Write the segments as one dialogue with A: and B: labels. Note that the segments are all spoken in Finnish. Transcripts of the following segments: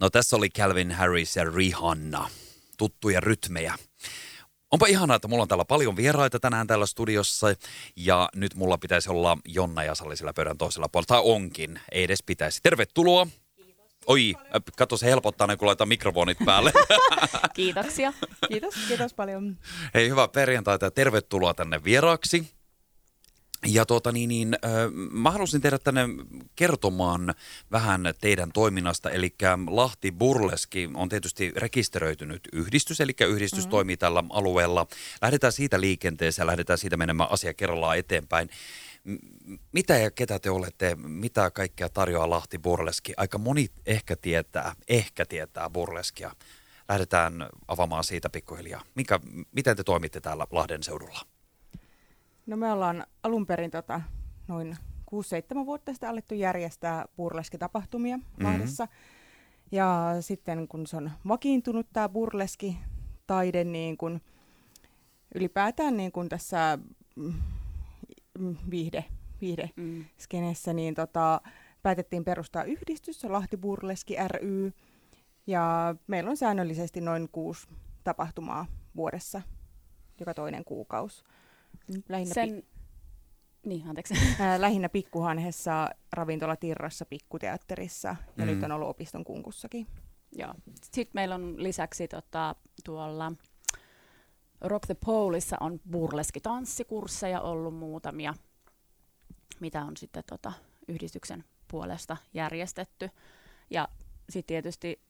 A: No tässä oli Calvin Harris ja Rihanna. Tuttuja rytmejä. Onpa ihanaa, että mulla on täällä paljon vieraita tänään täällä studiossa ja nyt mulla pitäisi olla Jonna ja Sali sillä pöydän toisella puolella. Tai onkin, ei edes pitäisi. Tervetuloa. Oi, katso se helpottaa ne, kun laitan mikrofonit päälle.
B: Kiitoksia.
C: Kiitos, kiitos paljon.
A: Hei, hyvää perjantaita ja tervetuloa tänne vieraaksi. Ja tuota niin, niin äh, mä halusin tehdä tänne kertomaan vähän teidän toiminnasta, eli Lahti Burleski on tietysti rekisteröitynyt yhdistys, eli yhdistys mm-hmm. toimii tällä alueella. Lähdetään siitä liikenteeseen lähdetään siitä menemään asia kerrallaan eteenpäin. Mitä ja ketä te olette, mitä kaikkea tarjoaa Lahti Burleski? Aika moni ehkä tietää, ehkä tietää Burleskia. Lähdetään avaamaan siitä pikkuhiljaa. Mikä, miten te toimitte täällä Lahden seudulla?
C: No me ollaan alun perin tota, noin 6-7 vuotta sitten alettu järjestää burleski-tapahtumia mm-hmm. Lahdessa. Ja sitten kun se on vakiintunut tämä burleski-taide niin kun ylipäätään niin kun tässä mm, viihde, viihde mm. skenessä, niin tota, päätettiin perustaa yhdistys, Lahti Burleski ry. Ja meillä on säännöllisesti noin kuusi tapahtumaa vuodessa, joka toinen kuukausi.
B: Lähinnä Sen... Pi- niin, anteeksi.
C: Ää, lähinnä Pikkuhanhessa, ravintola Tirrassa, Pikkuteatterissa ja mm. nyt on ollut opiston kunkussakin.
B: Joo. Sitten meillä on lisäksi tota, tuolla Rock the Poleissa on burleski-tanssikursseja ollut muutamia, mitä on sitten tota, yhdistyksen puolesta järjestetty. Ja sitten tietysti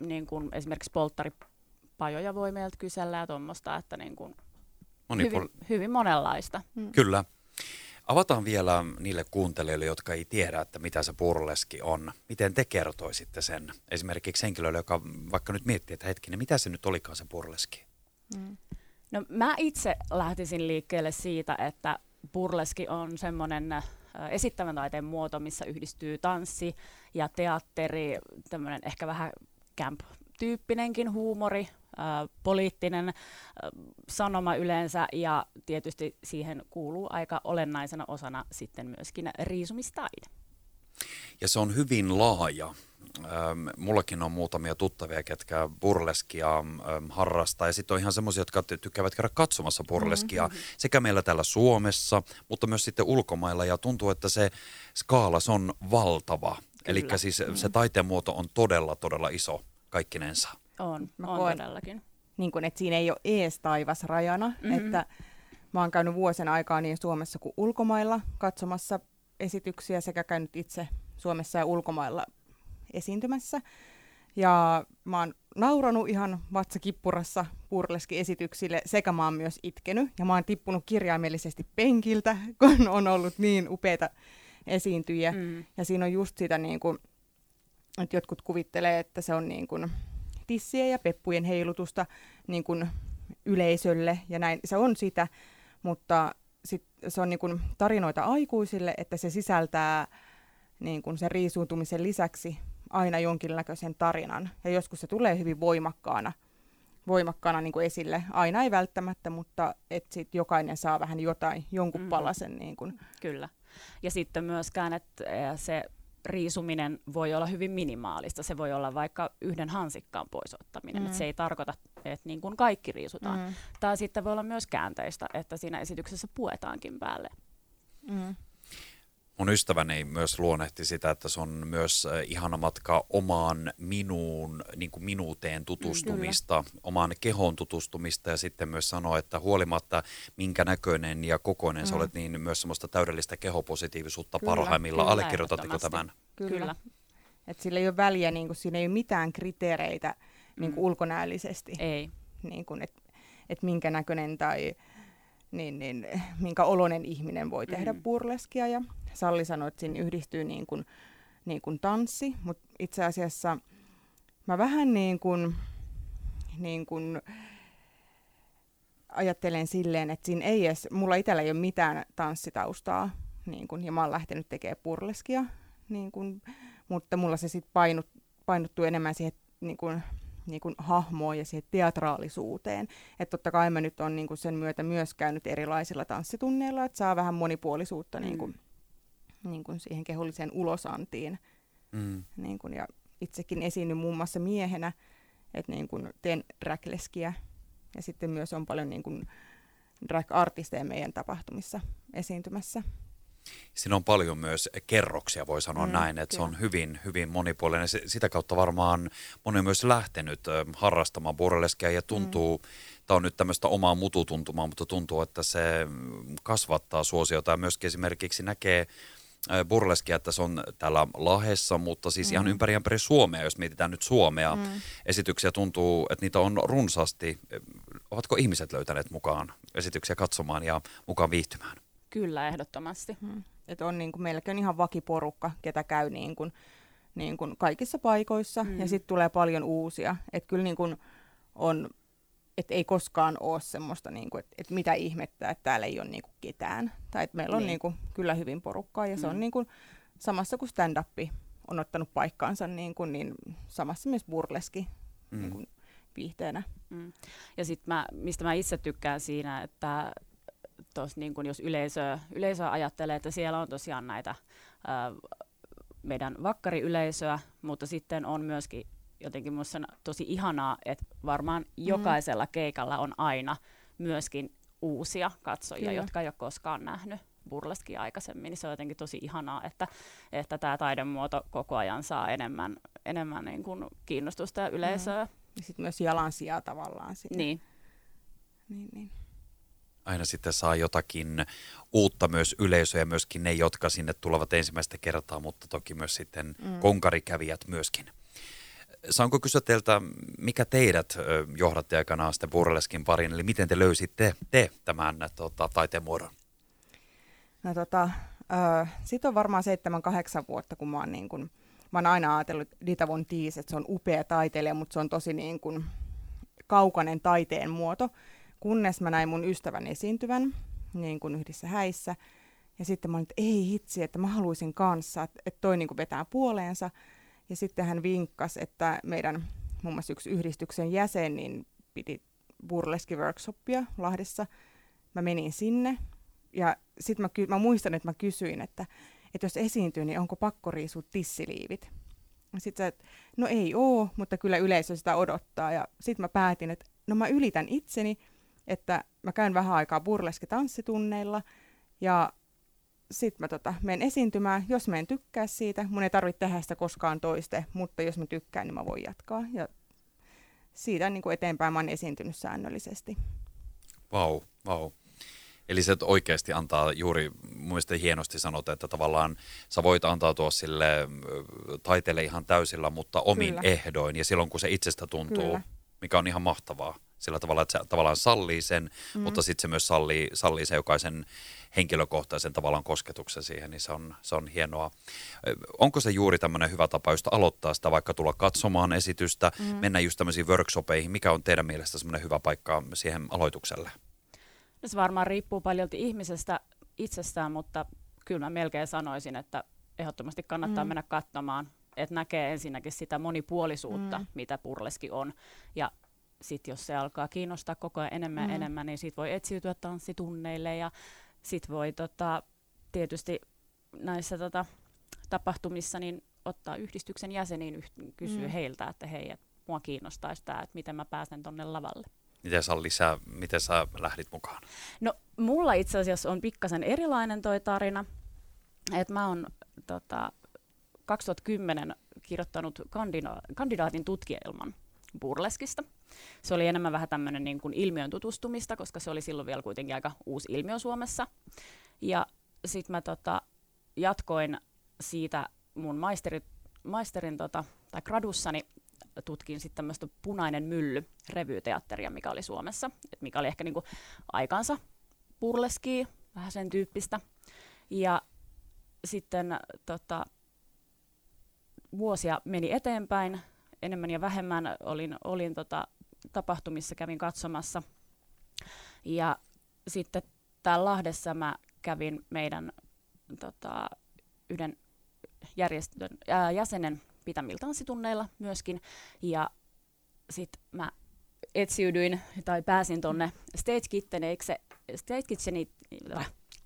B: niin kun esimerkiksi polttaripajoja voi meiltä kysellä ja tuommoista, että niin kun hyvin, hyvin monenlaista.
A: Mm. Kyllä. Avataan vielä niille kuuntelijoille, jotka ei tiedä, että mitä se burleski on. Miten te kertoisitte sen esimerkiksi henkilölle, joka vaikka nyt miettii, että hetkinen, mitä se nyt olikaan se burleski?
B: Mm. No mä itse lähtisin liikkeelle siitä, että burleski on semmoinen äh, esittävän taiteen muoto, missä yhdistyy tanssi ja teatteri, tämmöinen ehkä vähän camp-tyyppinenkin huumori, poliittinen sanoma yleensä ja tietysti siihen kuuluu aika olennaisena osana sitten myöskin riisumistaide.
A: Ja se on hyvin laaja mullakin on muutamia tuttavia, ketkä burleskia harrastaa. Ja sitten on ihan semmoisia, jotka tykkäävät käydä katsomassa burleskia mm-hmm. sekä meillä täällä Suomessa, mutta myös sitten ulkomailla. Ja tuntuu, että se skaala se on valtava. Eli siis mm-hmm. se taiteen muoto on todella, todella iso kaikkinensa.
B: On, mä on koen, todellakin.
C: Niin kun, että siinä ei ole ees taivas rajana. Mm-hmm. Että mä oon käynyt vuosien aikaa niin Suomessa kuin ulkomailla katsomassa esityksiä sekä käynyt itse Suomessa ja ulkomailla esiintymässä. Ja mä oon nauranut ihan vatsakippurassa Purleski-esityksille sekä mä oon myös itkenyt. Ja mä oon tippunut kirjaimellisesti penkiltä, kun on ollut niin upeita esiintyjiä. Mm. Ja siinä on just sitä, niin kuin, että jotkut kuvittelee, että se on niin kuin tissien ja peppujen heilutusta niin kuin yleisölle ja näin. Se on sitä, mutta sit se on niin kuin tarinoita aikuisille, että se sisältää niin kuin sen riisuuntumisen lisäksi aina jonkinnäköisen tarinan. Ja joskus se tulee hyvin voimakkaana, voimakkaana niin kuin esille. Aina ei välttämättä, mutta et sit jokainen saa vähän jotain, jonkun mm-hmm. palasen. Niin kuin.
B: Kyllä. Ja sitten myöskään, että se riisuminen voi olla hyvin minimaalista. Se voi olla vaikka yhden hansikkaan poisottaminen. Mm. se ei tarkoita, että niin kuin kaikki riisutaan. Mm. Tai sitten voi olla myös käänteistä, että siinä esityksessä puetaankin päälle. Mm
A: mun ystäväni myös luonnehti sitä, että se on myös äh, ihana matka omaan minuun, niin kuin minuuteen tutustumista, mm, omaan kehoon tutustumista ja sitten myös sanoa, että huolimatta minkä näköinen ja kokoinen mm. sä olet, niin myös semmoista täydellistä kehopositiivisuutta kyllä, parhaimmilla. Kyllä, Allekirjoitatteko tämän?
C: Kyllä. kyllä. Et sillä ei ole väliä, niin kuin, siinä ei ole mitään kriteereitä niin kuin mm. ulkonäöllisesti.
B: Ei.
C: Niin kuin, et, et minkä näköinen tai niin, niin, minkä oloinen ihminen voi tehdä mm. burleskia. Ja Salli sanoi, että siinä yhdistyy niin kuin, niin kuin tanssi, mutta itse asiassa mä vähän niin kuin, niin kuin ajattelen silleen, että siinä ei edes, mulla itsellä ei ole mitään tanssitaustaa, niin kuin, ja mä oon lähtenyt tekemään burleskia, niin kuin, mutta mulla se sitten painut, painottuu enemmän siihen niin kuin, niin kuin hahmoon ja siihen teatraalisuuteen. Että totta kai mä nyt on niin kuin sen myötä myös käynyt erilaisilla tanssitunneilla, että saa vähän monipuolisuutta mm. niin kuin, niin kuin siihen keholliseen ulosantiin. Mm. Niin kuin, ja itsekin esiinnyn muun muassa miehenä, että niin kuin teen drag-leskiä ja sitten myös on paljon niin kuin drag-artisteja meidän tapahtumissa esiintymässä.
A: Siinä on paljon myös kerroksia, voi sanoa mm, näin, että kyllä. se on hyvin, hyvin monipuolinen. Sitä kautta varmaan moni on myös lähtenyt harrastamaan burleskia ja tuntuu, mm. tämä on nyt tämmöistä omaa mututuntumaa, mutta tuntuu, että se kasvattaa suosiota ja myöskin esimerkiksi näkee burleskia, että se on täällä Lahessa, mutta siis mm. ihan ympäri ympäri Suomea, jos mietitään nyt Suomea. Mm. Esityksiä tuntuu, että niitä on runsaasti. Ovatko ihmiset löytäneet mukaan esityksiä katsomaan ja mukaan viihtymään?
B: Kyllä, ehdottomasti.
C: Mm. Et on niin kuin, on ihan vakiporukka, ketä käy niin kuin, niin kuin kaikissa paikoissa, mm. ja sitten tulee paljon uusia. Että kyllä niin kuin on, et ei koskaan ole semmoista, niin kuin, että et mitä ihmettä, että täällä ei ole niin kuin ketään. Tai että meillä on niin. Niin kuin, kyllä hyvin porukkaa, ja mm. se on mm. niin kuin, samassa kuin stand-up on ottanut paikkaansa, niin, kuin, niin samassa myös burleski mm. niin kuin, viihteenä. Mm.
B: Ja sitten mistä mä itse tykkään siinä, että tos, niin kun jos yleisö, yleisö ajattelee, että siellä on tosiaan näitä ää, meidän vakkariyleisöä, mutta sitten on myöskin jotenkin minusta tosi ihanaa, että varmaan mm. jokaisella keikalla on aina myöskin uusia katsojia, Kyllä. jotka ei ole koskaan nähnyt burleskia aikaisemmin, niin se on jotenkin tosi ihanaa, että, että tämä taidemuoto koko ajan saa enemmän, enemmän niin kuin kiinnostusta ja yleisöä. Mm.
C: Ja sitten myös jalansijaa tavallaan.
B: Siinä. Niin.
C: Niin, niin
A: aina sitten saa jotakin uutta myös yleisöä ja myöskin ne, jotka sinne tulevat ensimmäistä kertaa, mutta toki myös sitten mm. konkarikävijät myöskin. Saanko kysyä teiltä, mikä teidät johdatte aikanaan sitten burleskin pariin, eli miten te löysitte te tämän tota, taiteen muodon?
C: No tota, äh, sit on varmaan 7-8 vuotta, kun mä oon, niin kun, mä oon aina ajatellut Dita Von Teese, että se on upea taiteilija, mutta se on tosi niin kun, kaukainen taiteen muoto kunnes mä näin mun ystävän esiintyvän niin kuin yhdessä häissä. Ja sitten mä olin, että ei hitsi, että mä haluaisin kanssa, että, että toi niin vetää puoleensa. Ja sitten hän vinkkasi, että meidän muun muassa yksi yhdistyksen jäsen niin piti burleski-workshoppia Lahdessa. Mä menin sinne ja sitten mä, ky- mä muistan, että mä kysyin, että, että jos esiintyy, niin onko pakko riisua tissiliivit? Sitten että no ei oo, mutta kyllä yleisö sitä odottaa. Ja sitten mä päätin, että no mä ylitän itseni – että mä käyn vähän aikaa burleski-tanssitunneilla ja sitten mä tota, menen esiintymään. Jos mä en tykkää siitä, mun ei tarvitse tehdä sitä koskaan toiste, mutta jos mä tykkään, niin mä voin jatkaa. Ja siitä niin kuin eteenpäin mä oon esiintynyt säännöllisesti.
A: Vau, wow, vau. Wow. Eli se oikeasti antaa juuri, mun hienosti sanot, että tavallaan sä voit antautua sille taiteelle ihan täysillä, mutta omin Kyllä. ehdoin ja silloin kun se itsestä tuntuu, Kyllä. mikä on ihan mahtavaa sillä tavalla, että se tavallaan sallii sen, mm. mutta sitten se myös sallii, sallii sen jokaisen henkilökohtaisen tavallaan kosketuksen siihen, niin se on, se on hienoa. Onko se juuri tämmöinen hyvä tapa just aloittaa sitä, vaikka tulla katsomaan esitystä, mm. mennä just tämmöisiin workshopeihin, mikä on teidän mielestä semmoinen hyvä paikka siihen aloitukselle?
B: No se varmaan riippuu paljon ihmisestä itsestään, mutta kyllä mä melkein sanoisin, että ehdottomasti kannattaa mm. mennä katsomaan, että näkee ensinnäkin sitä monipuolisuutta, mm. mitä purleski on, ja sitten jos se alkaa kiinnostaa koko ajan enemmän ja mm. enemmän, niin sit voi etsiytyä tanssitunneille ja sit voi tota, tietysti näissä tota, tapahtumissa niin ottaa yhdistyksen jäseniin yht- kysyä mm. heiltä, että hei, et mua kiinnostaisi tämä, että miten mä pääsen tonne lavalle.
A: Miten sä, lisää, miten sä lähdit mukaan?
B: No mulla itse asiassa on pikkasen erilainen toi tarina. että mä oon tota, 2010 kirjoittanut kandida- kandidaatin tutkielman burleskista. Se oli enemmän vähän tämmöinen niin kuin ilmiön tutustumista, koska se oli silloin vielä kuitenkin aika uusi ilmiö Suomessa. Ja sitten mä tota, jatkoin siitä mun maisteri, maisterin tota, tai gradussani tutkin sitten tämmöistä Punainen mylly revyteatteria, mikä oli Suomessa, et mikä oli ehkä niinku aikansa burleski, vähän sen tyyppistä. Ja sitten tota, vuosia meni eteenpäin, enemmän ja vähemmän olin, olin tota, tapahtumissa, kävin katsomassa. Ja sitten täällä Lahdessa mä kävin meidän tota, yhden järjestön ää, jäsenen pitämillä tanssitunneilla myöskin. Ja sitten mä etsiydyin tai pääsin tonne Stage Kitteniksi, Stage, Kitcheni,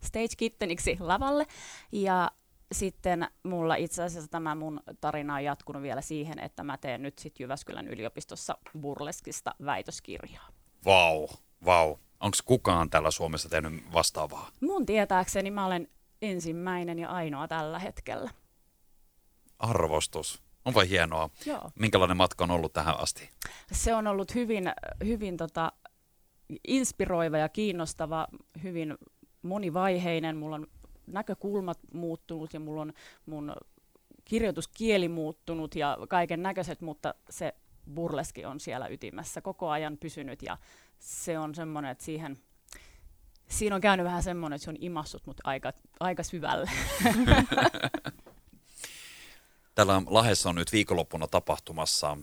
B: Stage Kitteniksi lavalle. Ja sitten mulla itse asiassa tämä mun tarina on jatkunut vielä siihen, että mä teen nyt sitten Jyväskylän yliopistossa burleskista väitöskirjaa.
A: Vau, wow, vau. Wow. Onko kukaan täällä Suomessa tehnyt vastaavaa?
B: Mun tietääkseni mä olen ensimmäinen ja ainoa tällä hetkellä.
A: Arvostus. Onpa hienoa.
B: Joo.
A: Minkälainen matka on ollut tähän asti?
B: Se on ollut hyvin, hyvin tota, inspiroiva ja kiinnostava, hyvin monivaiheinen. Mulla on näkökulmat muuttunut ja mulla on mun kirjoituskieli muuttunut ja kaiken näköiset, mutta se burleski on siellä ytimessä koko ajan pysynyt ja se on semmoinen, että siihen, siinä on käynyt vähän semmoinen, että se on imassut mut aika, aika syvälle.
A: Täällä Lahdessa on nyt viikonloppuna tapahtumassa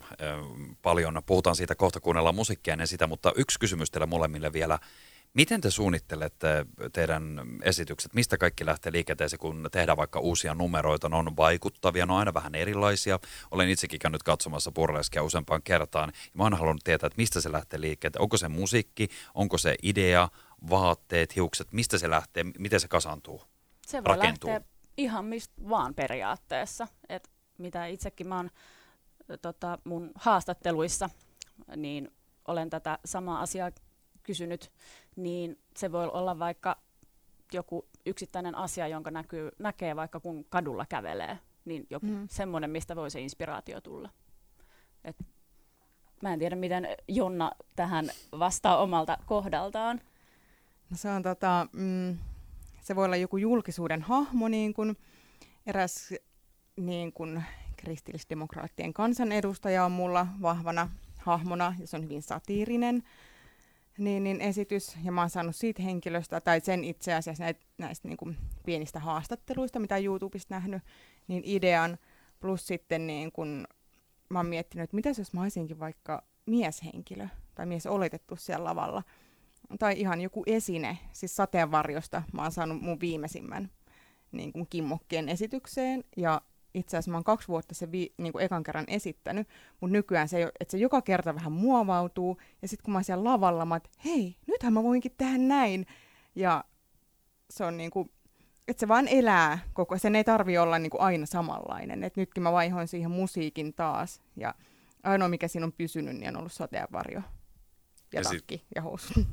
A: paljon. Puhutaan siitä kohta, kuunnellaan musiikkia ennen sitä, mutta yksi kysymys teille molemmille vielä. Miten te suunnittelette teidän esitykset? Mistä kaikki lähtee liikenteeseen, kun tehdään vaikka uusia numeroita? Ne on vaikuttavia, ne on aina vähän erilaisia. Olen itsekin käynyt katsomassa burleskia useampaan kertaan. Ja mä oon halunnut tietää, että mistä se lähtee liikkeelle. Onko se musiikki, onko se idea, vaatteet, hiukset, mistä se lähtee, miten se kasantuu,
B: Se voi rakentuu? lähteä ihan mistä vaan periaatteessa. Et mitä itsekin mä oon tota, mun haastatteluissa, niin olen tätä samaa asiaa kysynyt, niin se voi olla vaikka joku yksittäinen asia, jonka näkyy, näkee vaikka kun kadulla kävelee, niin joku mm. semmoinen, mistä voi se inspiraatio tulla. Et mä en tiedä, miten Jonna tähän vastaa omalta kohdaltaan.
C: No se on tota, mm, se voi olla joku julkisuuden hahmo, niin kuin eräs niin kuin kristillisdemokraattien kansanedustaja on mulla vahvana hahmona, ja se on hyvin satiirinen niin, niin esitys, ja mä oon saanut siitä henkilöstä, tai sen itse asiassa näitä, näistä niin kuin pienistä haastatteluista, mitä YouTubesta nähnyt, niin idean, plus sitten niin kuin, mä oon miettinyt, että mitä jos mä olisinkin vaikka mieshenkilö, tai mies oletettu siellä lavalla, tai ihan joku esine, siis sateenvarjosta, mä oon saanut mun viimeisimmän niin kuin kimmokkeen esitykseen, ja itse asiassa mä oon kaksi vuotta se vi, niin kuin ekan kerran esittänyt, mutta nykyään se, että se joka kerta vähän muovautuu, ja sitten kun mä oon siellä lavalla, mä oon, että hei, nythän mä voinkin tehdä näin, ja se on niin kuin, että se vaan elää koko, sen ei tarvi olla niin kuin aina samanlainen, että nytkin mä vaihoin siihen musiikin taas, ja ainoa mikä siinä on pysynyt, niin on ollut sateenvarjo, ja, ja takki, sit... ja housut.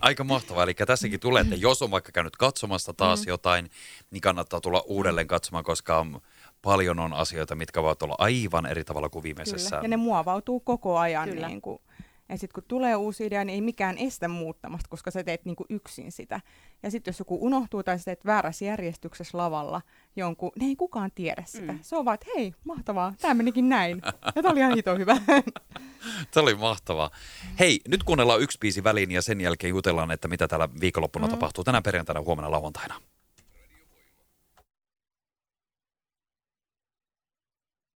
A: Aika mahtavaa. Eli tässäkin tulee, että jos on vaikka käynyt katsomassa taas mm. jotain, niin kannattaa tulla uudelleen katsomaan, koska paljon on asioita, mitkä voivat olla aivan eri tavalla kuin viimeisessä.
C: Kyllä. Ja ne muovautuu koko ajan. Kyllä. Niin kuin, ja sitten kun tulee uusi idea, niin ei mikään estä muuttamasta, koska sä teet niin kuin yksin sitä. Ja sitten jos joku unohtuu tai sä teet väärässä järjestyksessä lavalla jonkun, niin ei kukaan tiedä sitä. Mm. Se on vaan, että hei, mahtavaa, tämä menikin näin. Ja tämä oli ihan hito hyvä.
A: Tämä oli mahtavaa. Hei, nyt kuunnellaan yksi biisi väliin ja sen jälkeen jutellaan, että mitä täällä viikonloppuna mm. tapahtuu tänä perjantaina, huomenna lauantaina.